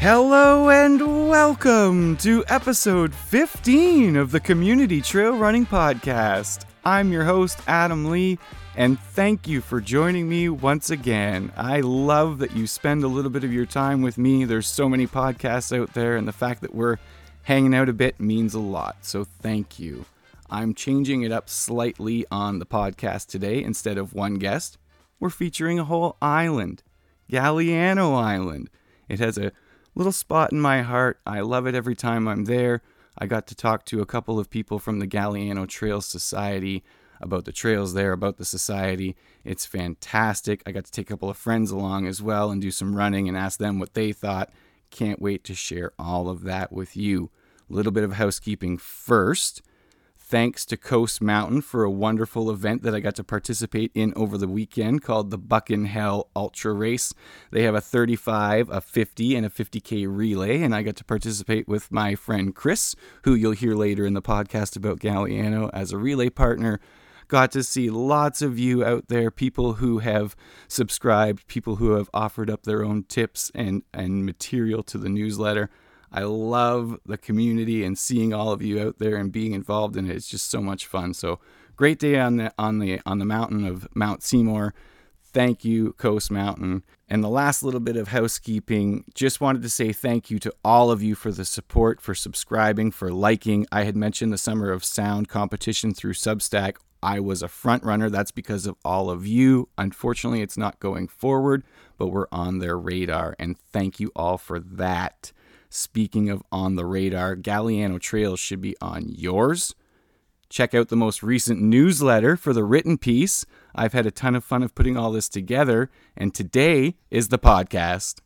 Hello and welcome to episode 15 of the Community Trail Running Podcast. I'm your host, Adam Lee, and thank you for joining me once again. I love that you spend a little bit of your time with me. There's so many podcasts out there, and the fact that we're hanging out a bit means a lot, so thank you. I'm changing it up slightly on the podcast today. Instead of one guest, we're featuring a whole island, Galiano Island. It has a little spot in my heart. I love it every time I'm there. I got to talk to a couple of people from the Galiano Trails Society about the trails there, about the society. It's fantastic. I got to take a couple of friends along as well and do some running and ask them what they thought. Can't wait to share all of that with you. A little bit of housekeeping first thanks to Coast Mountain for a wonderful event that I got to participate in over the weekend called the Buckin' Hell Ultra Race. They have a 35, a 50, and a 50K relay, and I got to participate with my friend Chris, who you'll hear later in the podcast about Galiano as a relay partner. Got to see lots of you out there, people who have subscribed, people who have offered up their own tips and, and material to the newsletter. I love the community and seeing all of you out there and being involved in it. It's just so much fun. So great day on the on the on the mountain of Mount Seymour. Thank you, Coast Mountain. And the last little bit of housekeeping, just wanted to say thank you to all of you for the support, for subscribing, for liking. I had mentioned the Summer of Sound competition through Substack. I was a front runner. That's because of all of you. Unfortunately, it's not going forward, but we're on their radar. And thank you all for that. Speaking of on the radar, Galiano Trails should be on yours. Check out the most recent newsletter for the written piece. I've had a ton of fun of putting all this together, and today is the podcast.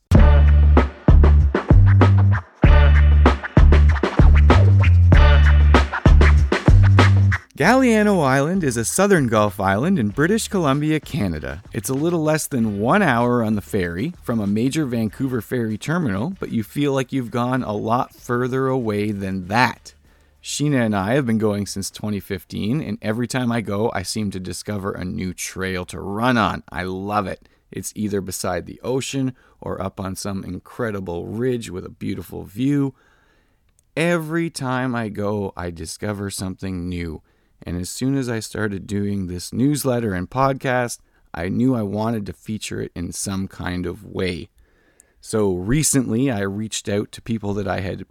Galiano Island is a southern Gulf island in British Columbia, Canada. It's a little less than one hour on the ferry from a major Vancouver ferry terminal, but you feel like you've gone a lot further away than that. Sheena and I have been going since 2015, and every time I go, I seem to discover a new trail to run on. I love it. It's either beside the ocean or up on some incredible ridge with a beautiful view. Every time I go, I discover something new. And as soon as I started doing this newsletter and podcast, I knew I wanted to feature it in some kind of way. So recently, I reached out to people that I had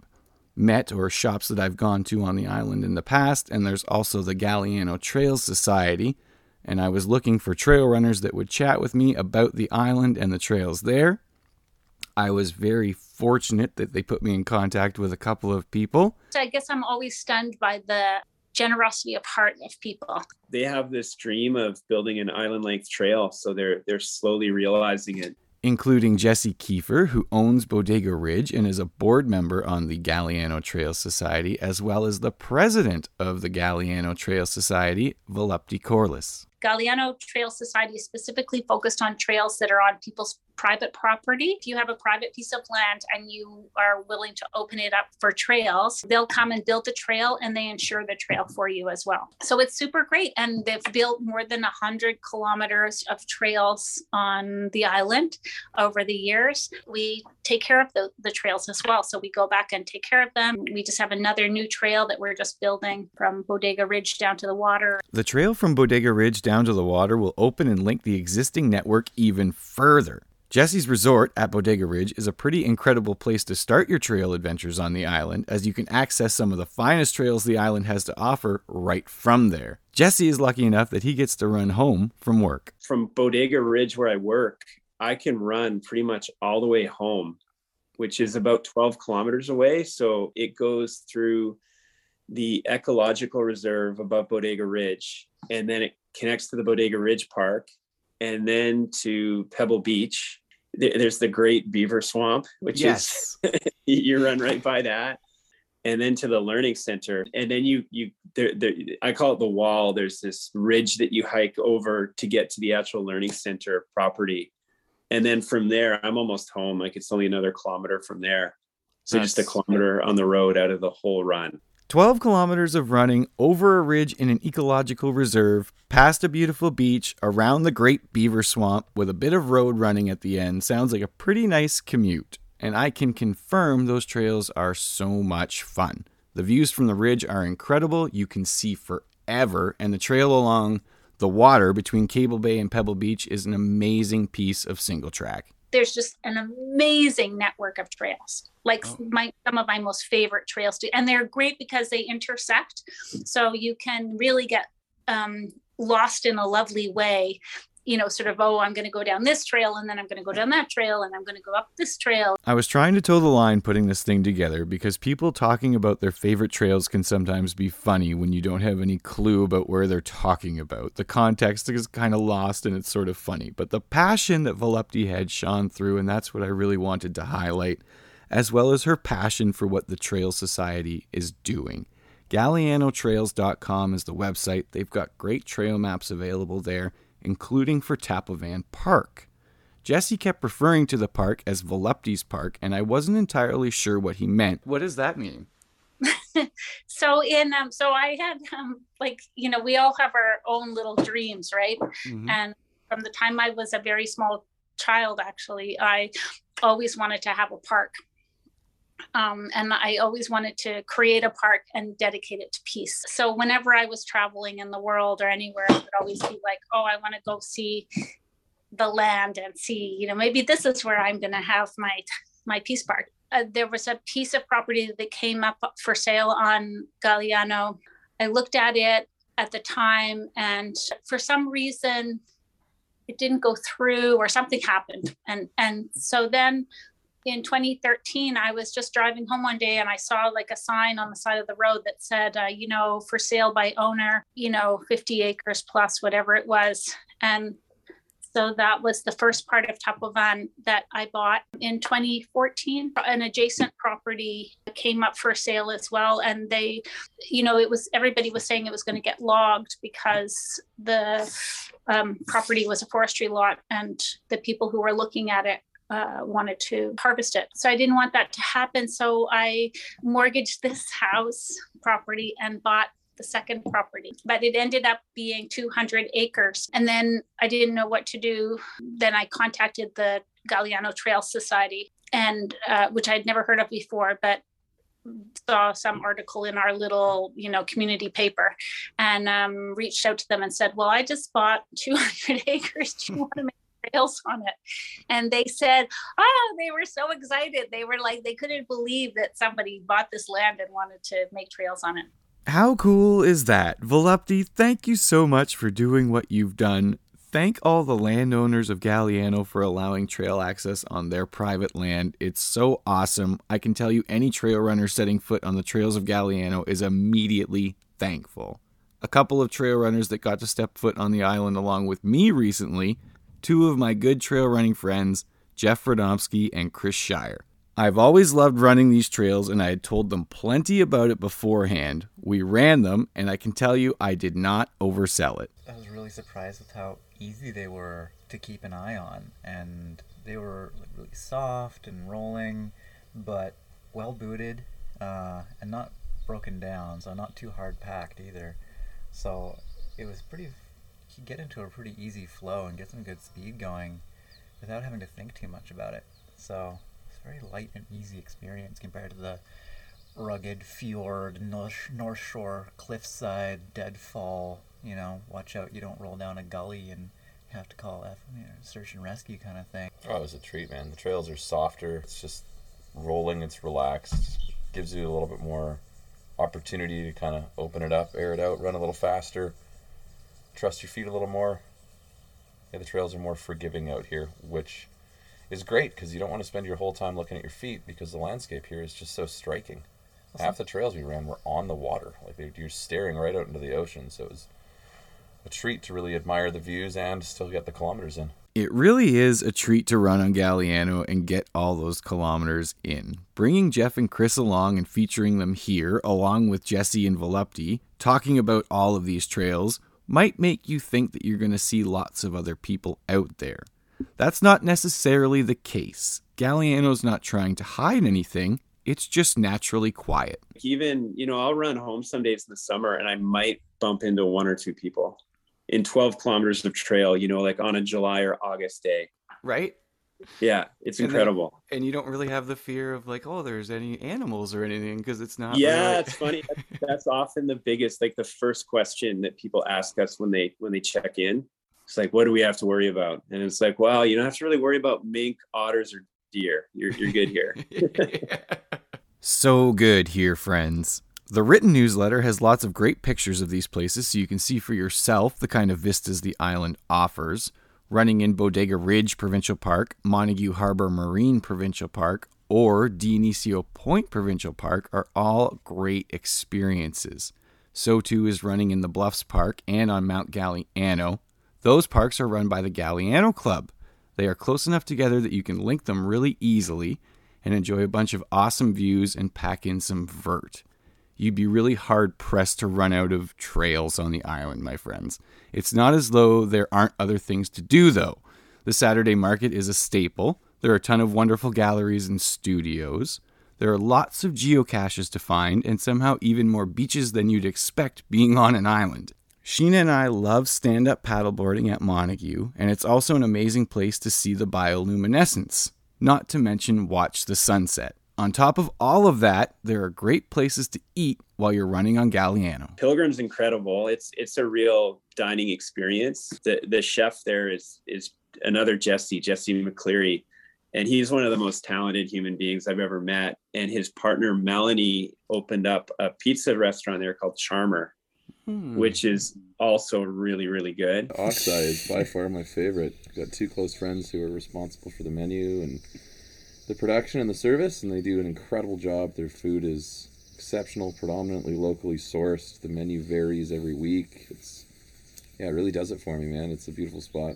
met or shops that I've gone to on the island in the past, and there's also the Galiano Trails Society. And I was looking for trail runners that would chat with me about the island and the trails there. I was very fortunate that they put me in contact with a couple of people. I guess I'm always stunned by the generosity of heart of people. They have this dream of building an island length trail, so they're they're slowly realizing it. Including Jesse Keefer, who owns Bodega Ridge and is a board member on the Galiano Trail Society, as well as the president of the Galiano Trail Society, Vilupti Corlis. Galiano Trail Society is specifically focused on trails that are on people's private property. If you have a private piece of land and you are willing to open it up for trails, they'll come and build the trail and they insure the trail for you as well. So it's super great. And they've built more than 100 kilometers of trails on the island over the years. We take care of the, the trails as well. So we go back and take care of them. We just have another new trail that we're just building from Bodega Ridge down to the water. The trail from Bodega Ridge down to the water will open and link the existing network even further. Jesse's Resort at Bodega Ridge is a pretty incredible place to start your trail adventures on the island, as you can access some of the finest trails the island has to offer right from there. Jesse is lucky enough that he gets to run home from work. From Bodega Ridge, where I work, I can run pretty much all the way home, which is about 12 kilometers away. So it goes through the ecological reserve above Bodega Ridge, and then it connects to the Bodega Ridge Park, and then to Pebble Beach, there's the Great Beaver Swamp, which yes. is you run right by that, and then to the Learning Center, and then you you there, there I call it the wall. There's this ridge that you hike over to get to the actual Learning Center property, and then from there I'm almost home. Like it's only another kilometer from there, so That's, just a kilometer on the road out of the whole run. 12 kilometers of running over a ridge in an ecological reserve, past a beautiful beach, around the Great Beaver Swamp, with a bit of road running at the end sounds like a pretty nice commute. And I can confirm those trails are so much fun. The views from the ridge are incredible. You can see forever, and the trail along the water between Cable Bay and Pebble Beach is an amazing piece of single track. There's just an amazing network of trails, like oh. my some of my most favorite trails do, and they're great because they intersect. So you can really get um, lost in a lovely way you know, sort of, oh, I'm going to go down this trail and then I'm going to go down that trail and I'm going to go up this trail. I was trying to toe the line putting this thing together because people talking about their favorite trails can sometimes be funny when you don't have any clue about where they're talking about. The context is kind of lost and it's sort of funny, but the passion that Vilupti had shone through, and that's what I really wanted to highlight, as well as her passion for what the Trail Society is doing. GalianoTrails.com is the website. They've got great trail maps available there including for Tapovan Park. Jesse kept referring to the park as Vilupti's Park, and I wasn't entirely sure what he meant. What does that mean? so in um so I had um like you know we all have our own little dreams right mm-hmm. and from the time I was a very small child actually I always wanted to have a park um, and I always wanted to create a park and dedicate it to peace. So whenever I was traveling in the world or anywhere, I would always be like, "Oh, I want to go see the land and see, you know, maybe this is where I'm going to have my my peace park." Uh, there was a piece of property that came up for sale on Galiano. I looked at it at the time, and for some reason, it didn't go through, or something happened, and and so then in 2013 i was just driving home one day and i saw like a sign on the side of the road that said uh, you know for sale by owner you know 50 acres plus whatever it was and so that was the first part of Tapovan that I bought in 2014. An adjacent property came up for sale as well. And they, you know, it was everybody was saying it was going to get logged because the um, property was a forestry lot and the people who were looking at it uh, wanted to harvest it. So I didn't want that to happen. So I mortgaged this house property and bought the second property, but it ended up being 200 acres. And then I didn't know what to do. Then I contacted the Galiano Trail Society, and uh, which I'd never heard of before, but saw some article in our little you know community paper and um, reached out to them and said well i just bought 200 acres do you want to make trails on it. And they said, oh, they were so excited. They were like, they couldn't believe that somebody bought this land and wanted to make trails on it. How cool is that? Vilupti, thank you so much for doing what you've done. Thank all the landowners of Galiano for allowing trail access on their private land. It's so awesome. I can tell you any trail runner setting foot on the trails of Galiano is immediately thankful. A couple of trail runners that got to step foot on the island along with me recently two of my good trail running friends, Jeff Radomsky and Chris Shier. I've always loved running these trails and I had told them plenty about it beforehand. We ran them and I can tell you I did not oversell it. I was really surprised with how easy they were to keep an eye on and they were really soft and rolling but well booted uh, and not broken down so not too hard packed either. So it was pretty get into a pretty easy flow and get some good speed going without having to think too much about it. So it's a very light and easy experience compared to the rugged fjord, north, north shore, cliffside, deadfall. You know, watch out you don't roll down a gully and have to call F, you know, search and rescue kind of thing. Oh, it was a treat, man. The trails are softer. It's just rolling. It's relaxed. Gives you a little bit more opportunity to kind of open it up, air it out, run a little faster trust your feet a little more. Yeah, the trails are more forgiving out here, which is great because you don't want to spend your whole time looking at your feet because the landscape here is just so striking. Half the trails we ran were on the water, like you're staring right out into the ocean. So it was a treat to really admire the views and still get the kilometers in. It really is a treat to run on Galiano and get all those kilometers in. Bringing Jeff and Chris along and featuring them here, along with Jesse and Vilupti, talking about all of these trails, might make you think that you're going to see lots of other people out there. That's not necessarily the case. Galiano's not trying to hide anything, it's just naturally quiet. Even, you know, I'll run home some days in the summer and I might bump into one or two people in 12 kilometers of trail, you know, like on a July or August day. Right. Yeah, it's And then- incredible. And you don't really have the fear of like, oh, there's any animals or anything because it's not. yeah really- it's funny That's- that's often the biggest like the first question that people ask us when they when they check in it's like what do we have to worry about and it's like well you don't have to really worry about mink otters or deer you're, you're good here so good here, friends. The written newsletter has lots of great pictures of these places so you can see for yourself the kind of vistas the island offers. Running in Bodega Ridge Provincial Park, Montague Harbor Marine Provincial Park, or Dionisio Point Provincial Park are all great experiences. So too is running in the Bluffs Park and on Mount Galiano. Those parks are run by the Galiano Club. They are close enough together that you can link them really easily and enjoy a bunch of awesome views and pack in some vert. You'd be really hard pressed to run out of trails on the island, my friends. It's not as though there aren't other things to do, though. The Saturday market is a staple. There are a ton of wonderful galleries and studios. There are lots of geocaches to find, and somehow even more beaches than you'd expect being on an island. Sheena and I love stand up paddleboarding at Montague, and it's also an amazing place to see the bioluminescence, not to mention watch the sunset. On top of all of that, there are great places to eat while you're running on Galiano. Pilgrimme's incredible it's it's a real dining experience the the chef there is is another jesse jesse McCleery and he's one of the most talented human beings i've ever met and his partner melanie opened up a pizza restaurant there called charmer Hmm. which is also really really good Oxeye is by far my favorite. I've got two close friends who are responsible for the menu and the production and the service, and they do an incredible job. Their food is exceptional, predominantly locally sourced. The menu varies every week. It's yeah, it really does it for me, man. It's a beautiful spot.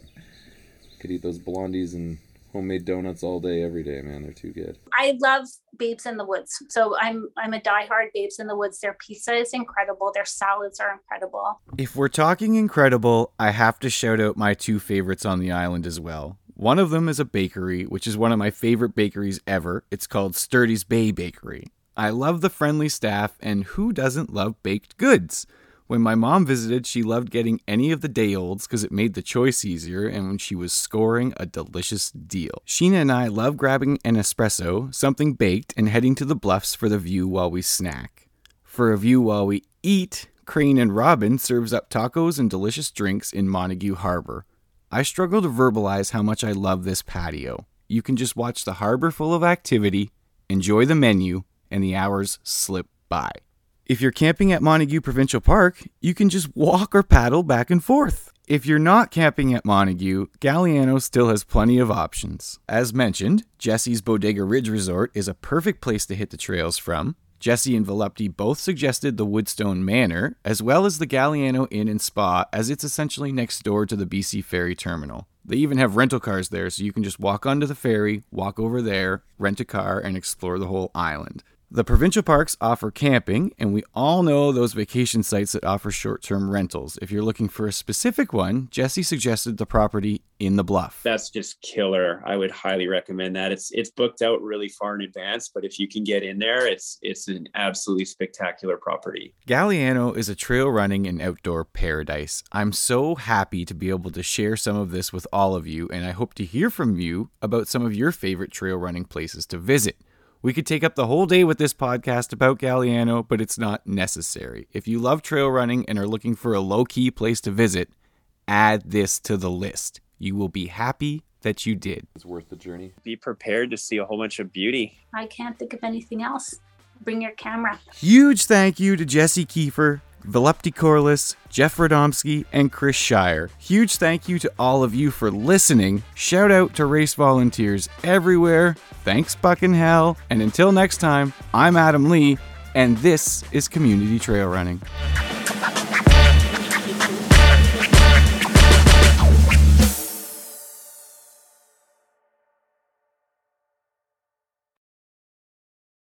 Could eat those blondies and homemade donuts all day, every day, man. They're too good. I love Babes in the Woods. So I'm I'm a diehard Babes in the Woods. Their pizza is incredible. Their salads are incredible. If we're talking incredible, I have to shout out my two favorites on the island as well. One of them is a bakery, which is one of my favorite bakeries ever. It's called Sturdies Bay Bakery. I love the friendly staff, and who doesn't love baked goods? When my mom visited, she loved getting any of the day olds because it made the choice easier and she was scoring a delicious deal. Sheena and I love grabbing an espresso, something baked, and heading to the bluffs for the view while we snack. For a view while we eat, Crane and Robin serves up tacos and delicious drinks in Montague Harbor. I struggle to verbalize how much I love this patio. You can just watch the harbor full of activity, enjoy the menu, and the hours slip by. If you're camping at Montague Provincial Park, you can just walk or paddle back and forth. If you're not camping at Montague, Galiano still has plenty of options. As mentioned, Jesse's Bodega Ridge Resort is a perfect place to hit the trails from. Jesse and Vilupti both suggested the Woodstone Manor, as well as the Galiano Inn and Spa, as it's essentially next door to the BC Ferry Terminal. They even have rental cars there, so you can just walk onto the ferry, walk over there, rent a car, and explore the whole island. The provincial parks offer camping, and we all know those vacation sites that offer short term rentals. If you're looking for a specific one, Jesse suggested the property in the Bluff. that's just killer i would highly recommend that it's it's booked out really far in advance but if you can get in there it's it's an absolutely spectacular property Galiano is a trail running and outdoor paradise. I'm so happy to be able to share some of this with all of you, and I hope to hear from you about some of your favorite trail running places to visit. We could take up the whole day with this podcast about Galiano, but it's not necessary. If you love trail running and are looking for a low key place to visit, add this to the list. You will be happy that you did. It's worth the journey. be prepared to see a whole bunch of beauty I can't think of anything else. Bring your camera. Huge thank you to Jesse Keefer, Vilupti Corlis, Jeff Radomsky, and Chris Shier. Huge thank you to all of you for listening. Shout out to race volunteers everywhere. Thanks, Buckin' Hell. And until next time, I'm Adam Lee, and this is Community Trail Running.